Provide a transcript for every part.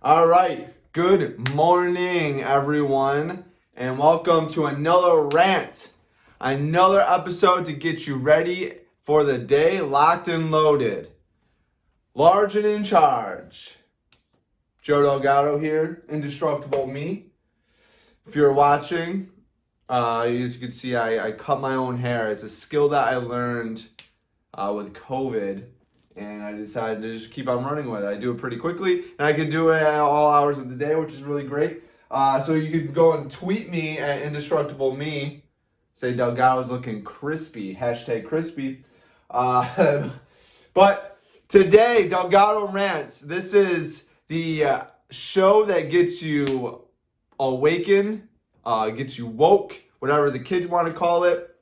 All right. Good morning, everyone, and welcome to another rant. Another episode to get you ready for the day, locked and loaded. Large and in charge. Joe Delgado here, Indestructible Me. If you're watching, uh, as you can see, I, I cut my own hair. It's a skill that I learned uh, with COVID and I decided to just keep on running with it. I do it pretty quickly, and I can do it at all hours of the day, which is really great. Uh, so you can go and tweet me at indestructible me. Say Delgado's looking crispy. Hashtag crispy. Uh, but today, Delgado rants. This is the uh, show that gets you awakened, uh, gets you woke, whatever the kids want to call it,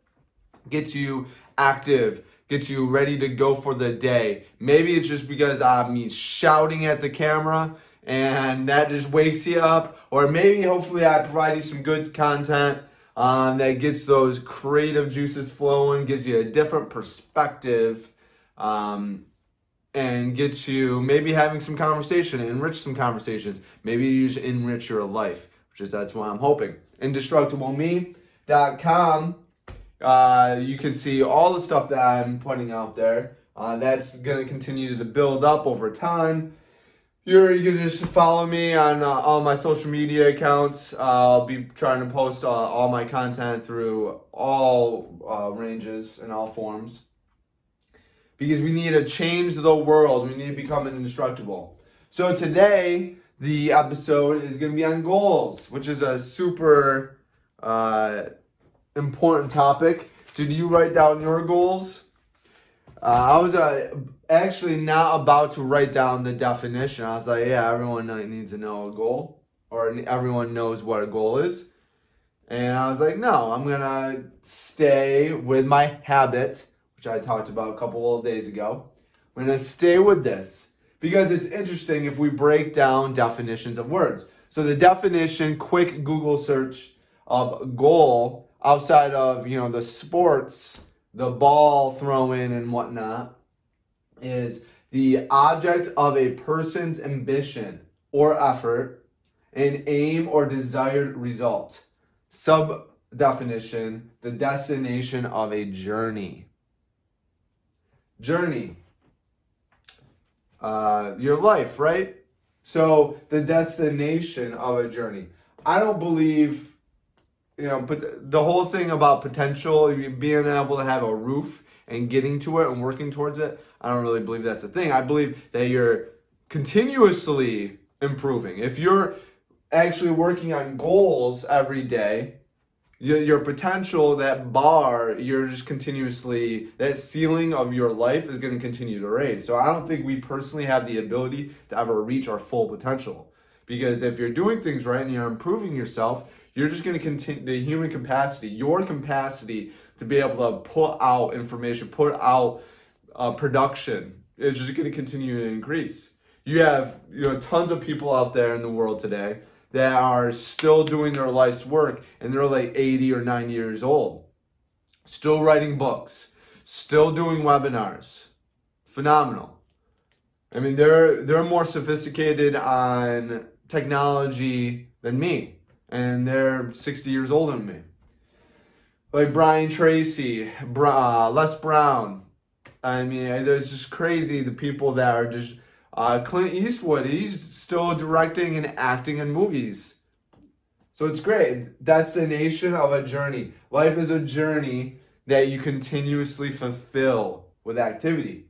gets you active gets you ready to go for the day. Maybe it's just because I'm shouting at the camera and that just wakes you up. Or maybe hopefully I provide you some good content um, that gets those creative juices flowing, gives you a different perspective, um, and gets you maybe having some conversation, enrich some conversations. Maybe you just enrich your life, which is that's what I'm hoping. IndestructibleMe.com uh, you can see all the stuff that I'm putting out there. Uh, that's going to continue to build up over time. You're, you can just follow me on uh, all my social media accounts. Uh, I'll be trying to post uh, all my content through all ranges and all forms. Because we need to change the world. We need to become indestructible. So today, the episode is going to be on goals, which is a super important topic. Did you write down your goals? Uh, I was uh, actually not about to write down the definition. I was like, yeah, everyone needs to know a goal, or everyone knows what a goal is. And I was like, no, I'm to stay with my habit, which I talked about a couple of days ago. I'm to stay with this because it's interesting if we break down definitions of words. So the definition, quick Google search of goal outside of you know the sports, the ball throwing and whatnot, is the object of a person's ambition or effort, an aim or desired result. Sub definition: the destination of a journey. Journey. Uh, your life, right? So the destination of a journey. I don't believe you know, but the whole thing about potential, being able to have a roof and getting to it and working towards it, I don't really believe that's a thing. I believe that you're continuously improving. If you're actually working on goals every day, your, your potential, that bar, you're just continuously, that ceiling of your life is going to continue to raise. So I don't think we personally have the ability to ever reach our full potential. Because if you're doing things right and you're improving yourself, you're just going to continue the human capacity, your capacity to be able to put out information, put out uh, production is just going to continue to increase. You have you know tons of people out there in the world today that are still doing their life's work and they're like 80 or 90 years old. Still writing books, still doing webinars. Phenomenal. I mean, they're they're more sophisticated on technology than me and they're 60 years older than me. Like Brian Tracy, uh, Les Brown. I mean, it's just crazy the people that are just. Uh, Clint Eastwood, he's still directing and acting in movies. So it's great. Destination of a journey. Life is a journey that you continuously fulfill with activity.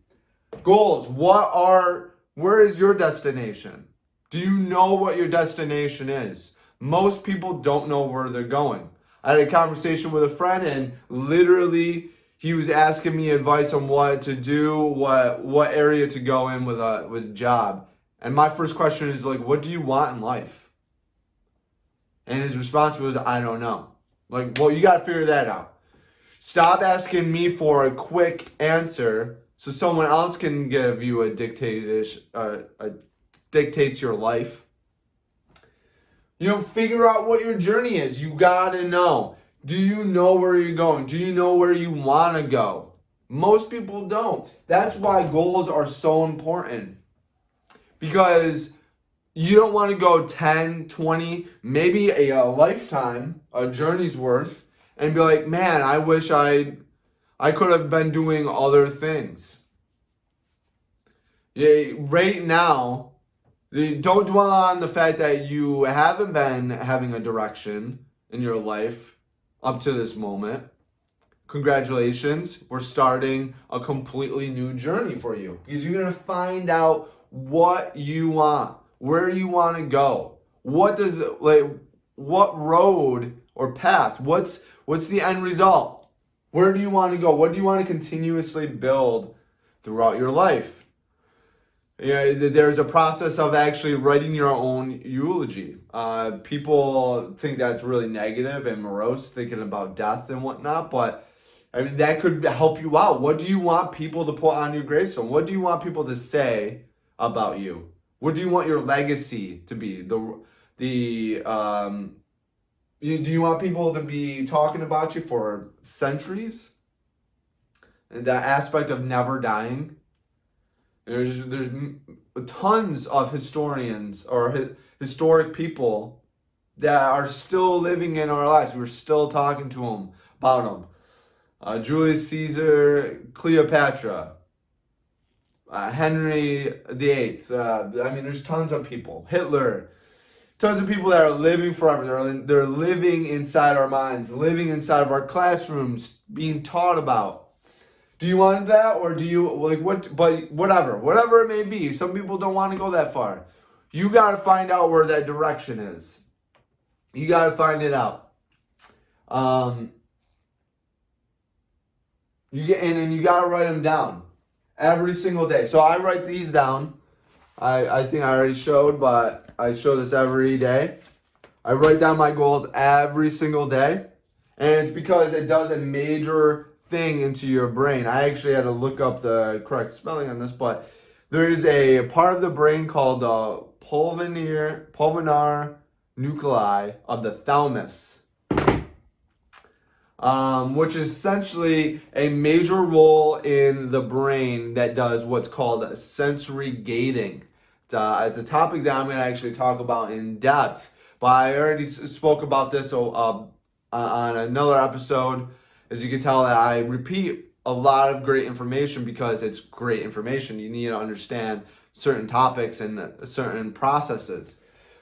Goals. What are, where is your destination? Do you know what your destination is? Most people don't know where they're going. I had a conversation with a friend and literally he was asking me advice on what to do, what what area to go in with a with a job. And my first question is like, what do you want in life? And his response was, I don't know. Like, well, you got to figure that out. Stop asking me for a quick answer so someone else can give you a dictates uh, a dictates your life. You know, figure out what your journey is. You gotta know. Do you know where you're going? Do you know where you wanna go? Most people don't. That's why goals are so important. Because you don't want to go 10, 20, maybe a, a lifetime, a journey's worth, and be like, man, I wish I I could have been doing other things. Yeah, right now, don't dwell on the fact that you haven't been having a direction in your life up to this moment. Congratulations, we're starting a completely new journey for you because you're going to find out what you want, where you want to go. What does like what road or path? What's what's the end result? Where do you want to go? What do you want to continuously build throughout your life? Know, there's a process of actually writing your own eulogy. Uh, people think that's really negative and morose, thinking about death and whatnot, but I mean, that could help you out. What do you want people to put on your gravestone? What do you want people to say about you? What do you want your legacy to be? The the um, you, do you want people to be talking about you for centuries? And that aspect of never dying. There's there's tons of historians or hi- historic people that are still living in our lives. We're still talking to them about them. Uh, Julius Caesar, Cleopatra, uh, Henry VIII. Uh, I mean, there's tons of people. Hitler. Tons of people that are living forever. They're, they're living inside our minds, living inside of our classrooms, being taught about. Do you want that or do you like what but whatever, whatever it may be. Some people don't want to go that far. You got to find out where that direction is. You got to find it out. Um you get and then you got to write them down every single day. So I write these down. I I think I already showed, but I show this every day. I write down my goals every single day. And it's because it does a major thing into your brain. I actually had to look up the correct spelling on this, but there is a part of the brain called the pulvinar, pulvinar nuclei of the thalamus, um, which is essentially a major role in the brain that does what's called sensory gating. It's, it's a topic that I'm going to actually talk about in depth, but I already spoke about this uh, on another episode as you can tell that I repeat a lot of great information because it's great information. You need to understand certain topics and certain processes.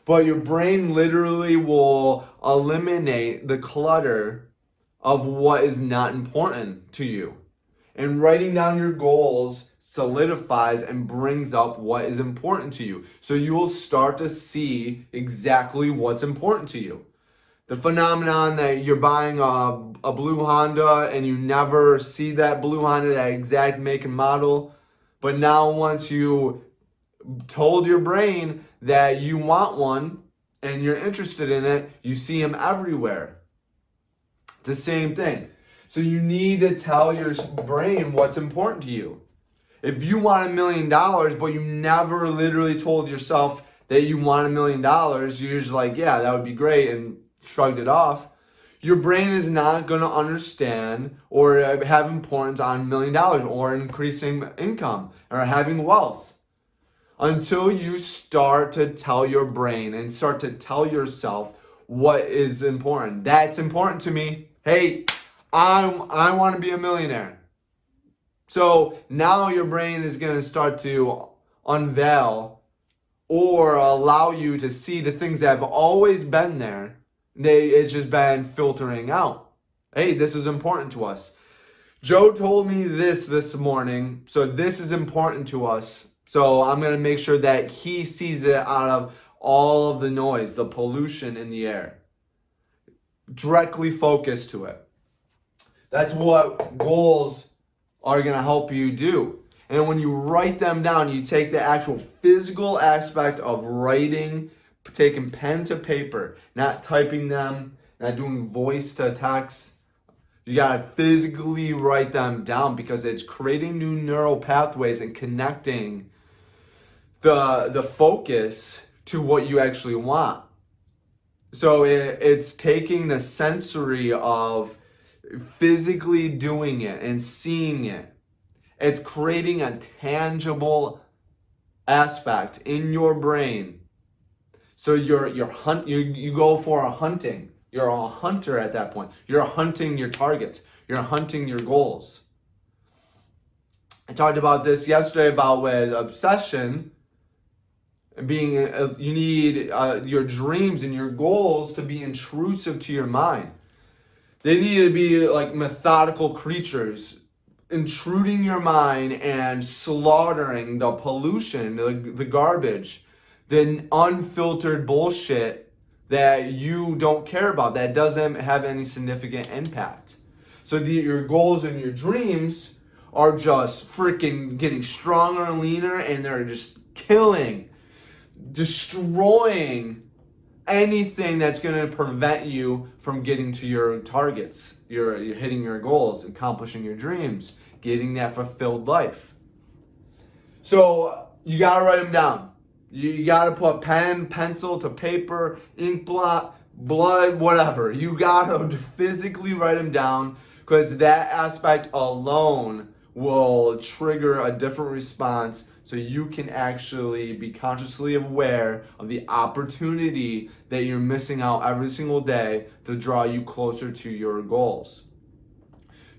But your brain literally will eliminate the clutter of what is not important to you. And writing down your goals solidifies and brings up what is important to you. So you will start to see exactly what's important to you the phenomenon that you're buying a, a blue Honda and you never see that blue Honda, that exact make and model. But now, once you told your brain that you want one and you're interested in it, you see them everywhere. It's the same thing. So, you need to tell your brain what's important to you. If you want a million dollars, but you never literally told yourself that you want a million dollars, you're just like, yeah, that would be great. And shrugged it off, your brain is not going to understand or have importance on million dollars or increasing income or having wealth until you start to tell your brain and start to tell yourself what is important. That's important to me. Hey, I'm, I want to be a millionaire. So now your brain is going to start to unveil or allow you to see the things that have always been there they it's just been filtering out. Hey, this is important to us. Joe told me this this morning, so this is important to us. So I'm going to make sure that he sees it out of all of the noise, the pollution in the air. Directly focus to it. That's what goals are going to help you do. And when you write them down, you take the actual physical aspect of writing taking pen to paper, not typing them, not doing voice to text. You gotta physically write them down because it's creating new neural pathways and connecting the the focus to what you actually want. So it, it's taking the sensory of physically doing it and seeing it. It's creating a tangible aspect in your brain So you're you're hunt you you go for a hunting. You're a hunter at that point. You're hunting your targets. You're hunting your goals. I talked about this yesterday about with obsession being uh, you need uh, your dreams and your goals to be intrusive to your mind. They need to be like methodical creatures intruding your mind and slaughtering the pollution, the, the garbage, the unfiltered bullshit that you don't care about, that doesn't have any significant impact. So the, your goals and your dreams are just freaking getting stronger and leaner, and they're just killing, destroying anything that's going to prevent you from getting to your targets, your, you're hitting your goals, accomplishing your dreams, getting that fulfilled life. So you got to write them down. You got to put pen, pencil to paper, ink blot, blood, whatever. You got to physically write them down because that aspect alone will trigger a different response so you can actually be consciously aware of the opportunity that you're missing out every single day to draw you closer to your goals.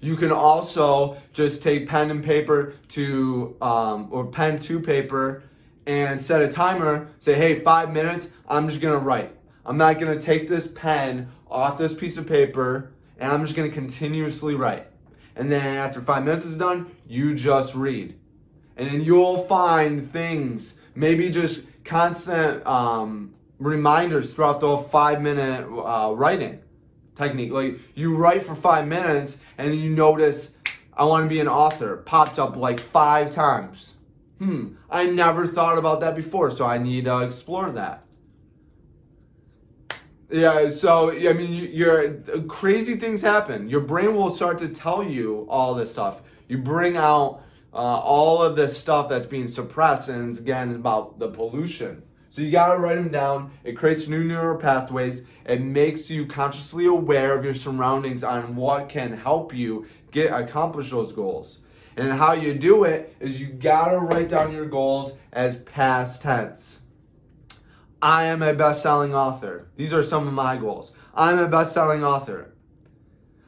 You can also just take pen and paper to, um, or pen to paper and set a timer. Say, hey, five minutes, I'm just gonna write. I'm not gonna take this pen off this piece of paper and I'm just gonna continuously write. And then after five minutes is done, you just read and then you'll find things, maybe just constant um, reminders throughout the five minute uh, writing technique. Like you write for five minutes and you notice, I want to be an author, pops up like five times. Hmm, I never thought about that before, so I need to explore that. Yeah, so I mean, your crazy things happen. Your brain will start to tell you all this stuff. You bring out uh, all of this stuff that's being suppressed, and again about the pollution. So you gotta write them down. It creates new neural pathways. It makes you consciously aware of your surroundings on what can help you get accomplish those goals. And how you do it is you gotta write down your goals as past tense. I am a best-selling author. These are some of my goals. I'm a best-selling author.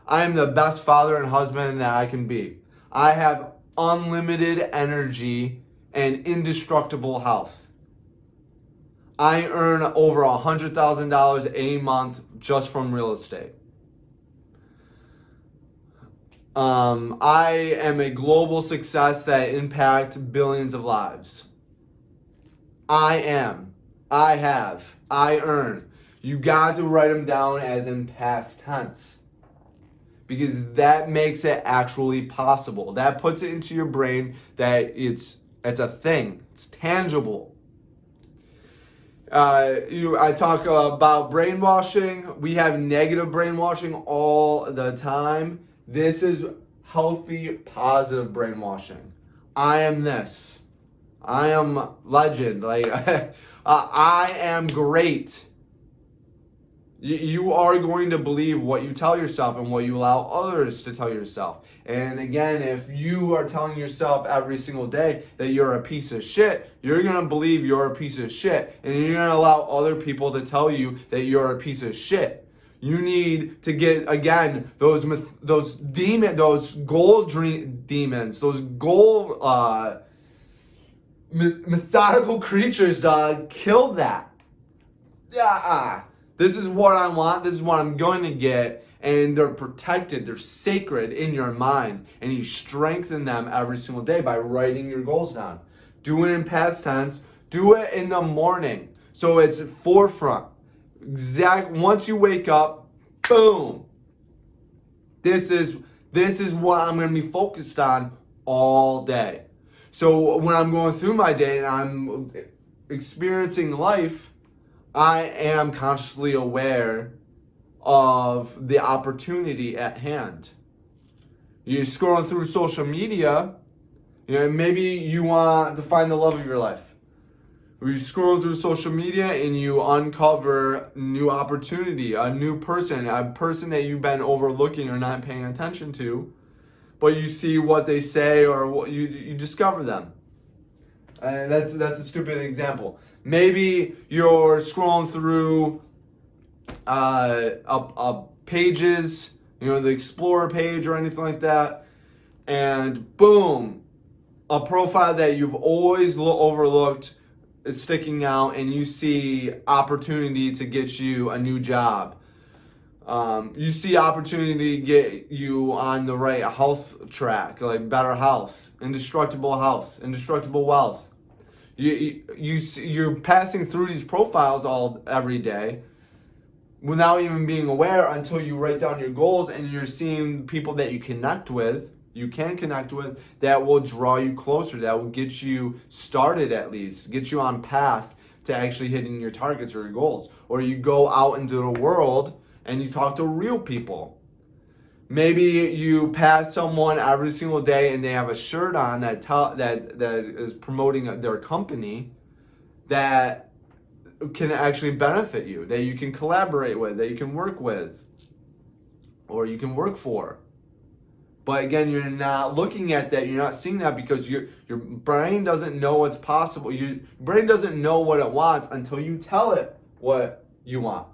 I am the best father and husband that I can be. I have unlimited energy, and indestructible health. I earn over $100,000 a month just from real estate. Um, I am a global success that impacts billions of lives. I am. I have. I earn. You got to write them down as in past tense because that makes it actually possible. That puts it into your brain that it's it's a thing. It's tangible. Uh, you, I talk about brainwashing. We have negative brainwashing all the time. This is healthy, positive brainwashing. I am this. I am legend. Like uh, I am great. You are going to believe what you tell yourself and what you allow others to tell yourself. And again, if you are telling yourself every single day that you're a piece of shit, you're to believe you're a piece of shit. And you're to allow other people to tell you that you're a piece of shit. You need to get again those those demon those goal dream demons, those goal uh, methodical creatures. Uh, kill that. Yeah. This is what I want. This is what I'm going to get. And they're protected. They're sacred in your mind. And you strengthen them every single day by writing your goals down. Do it in past tense. Do it in the morning. So it's forefront. Exact. Once you wake up, boom. This is this is what I'm going to be focused on all day. So when I'm going through my day and I'm experiencing life, I am consciously aware of the opportunity at hand. You're scrolling through social media, you know, maybe you want to find the love of your life. You scroll through social media and you uncover new opportunity, a new person, a person that you've been overlooking or not paying attention to, but you see what they say or what you, you discover them. Uh, that's that's a stupid example. Maybe you're scrolling through uh, up pages, you know, the Explorer page or anything like that, and boom, a profile that you've always lo- overlooked is sticking out, and you see opportunity to get you a new job. Um, you see opportunity to get you on the right health track, like better health, indestructible health, indestructible wealth. You, you, you you're passing through these profiles all every day without even being aware until you write down your goals and you're seeing people that you connect with you can connect with that will draw you closer that will get you started at least get you on path to actually hitting your targets or your goals. Or you go out into the world and you talk to real people. Maybe you pass someone every single day and they have a shirt on that tell, that that is promoting their company that can actually benefit you that you can collaborate with that you can work with or you can work for but again, you're not looking at that. You're not seeing that because your your brain doesn't know what's possible. Your brain doesn't know what it wants until you tell it what you want.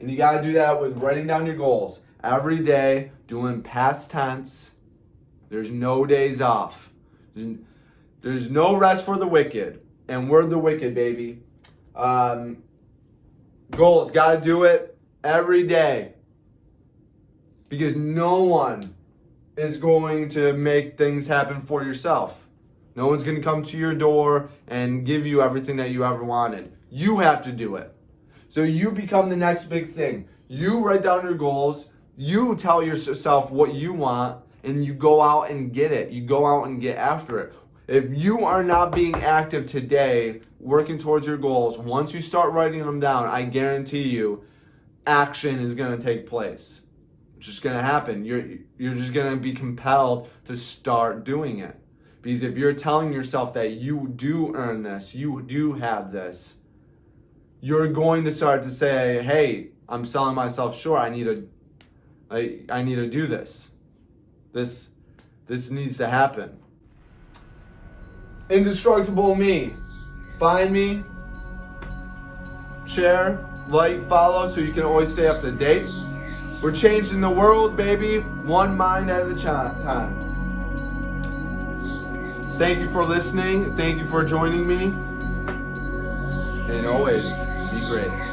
And you got to do that with writing down your goals every day, doing past tense. There's no days off. There's, no rest for the wicked. And we're the wicked, baby. Um, goals, got to do it every day. Because no one is going to make things happen for yourself. No one's going to come to your door and give you everything that you ever wanted. You have to do it. So you become the next big thing. You write down your goals, you tell yourself what you want, and you go out and get it. You go out and get after it. If you are not being active today, working towards your goals, once you start writing them down, I guarantee you, action is going to take place just going to happen. You're you're just going to be compelled to start doing it. Because if you're telling yourself that you do earn this, you do have this, you're going to start to say, "Hey, I'm selling myself short. I need to I, I need to do this. This this needs to happen." Indestructible me. Find me, share, like, follow so you can always stay up to date. We're changing the world, baby, one mind at a time. Thank you for listening. Thank you for joining me. And always be great.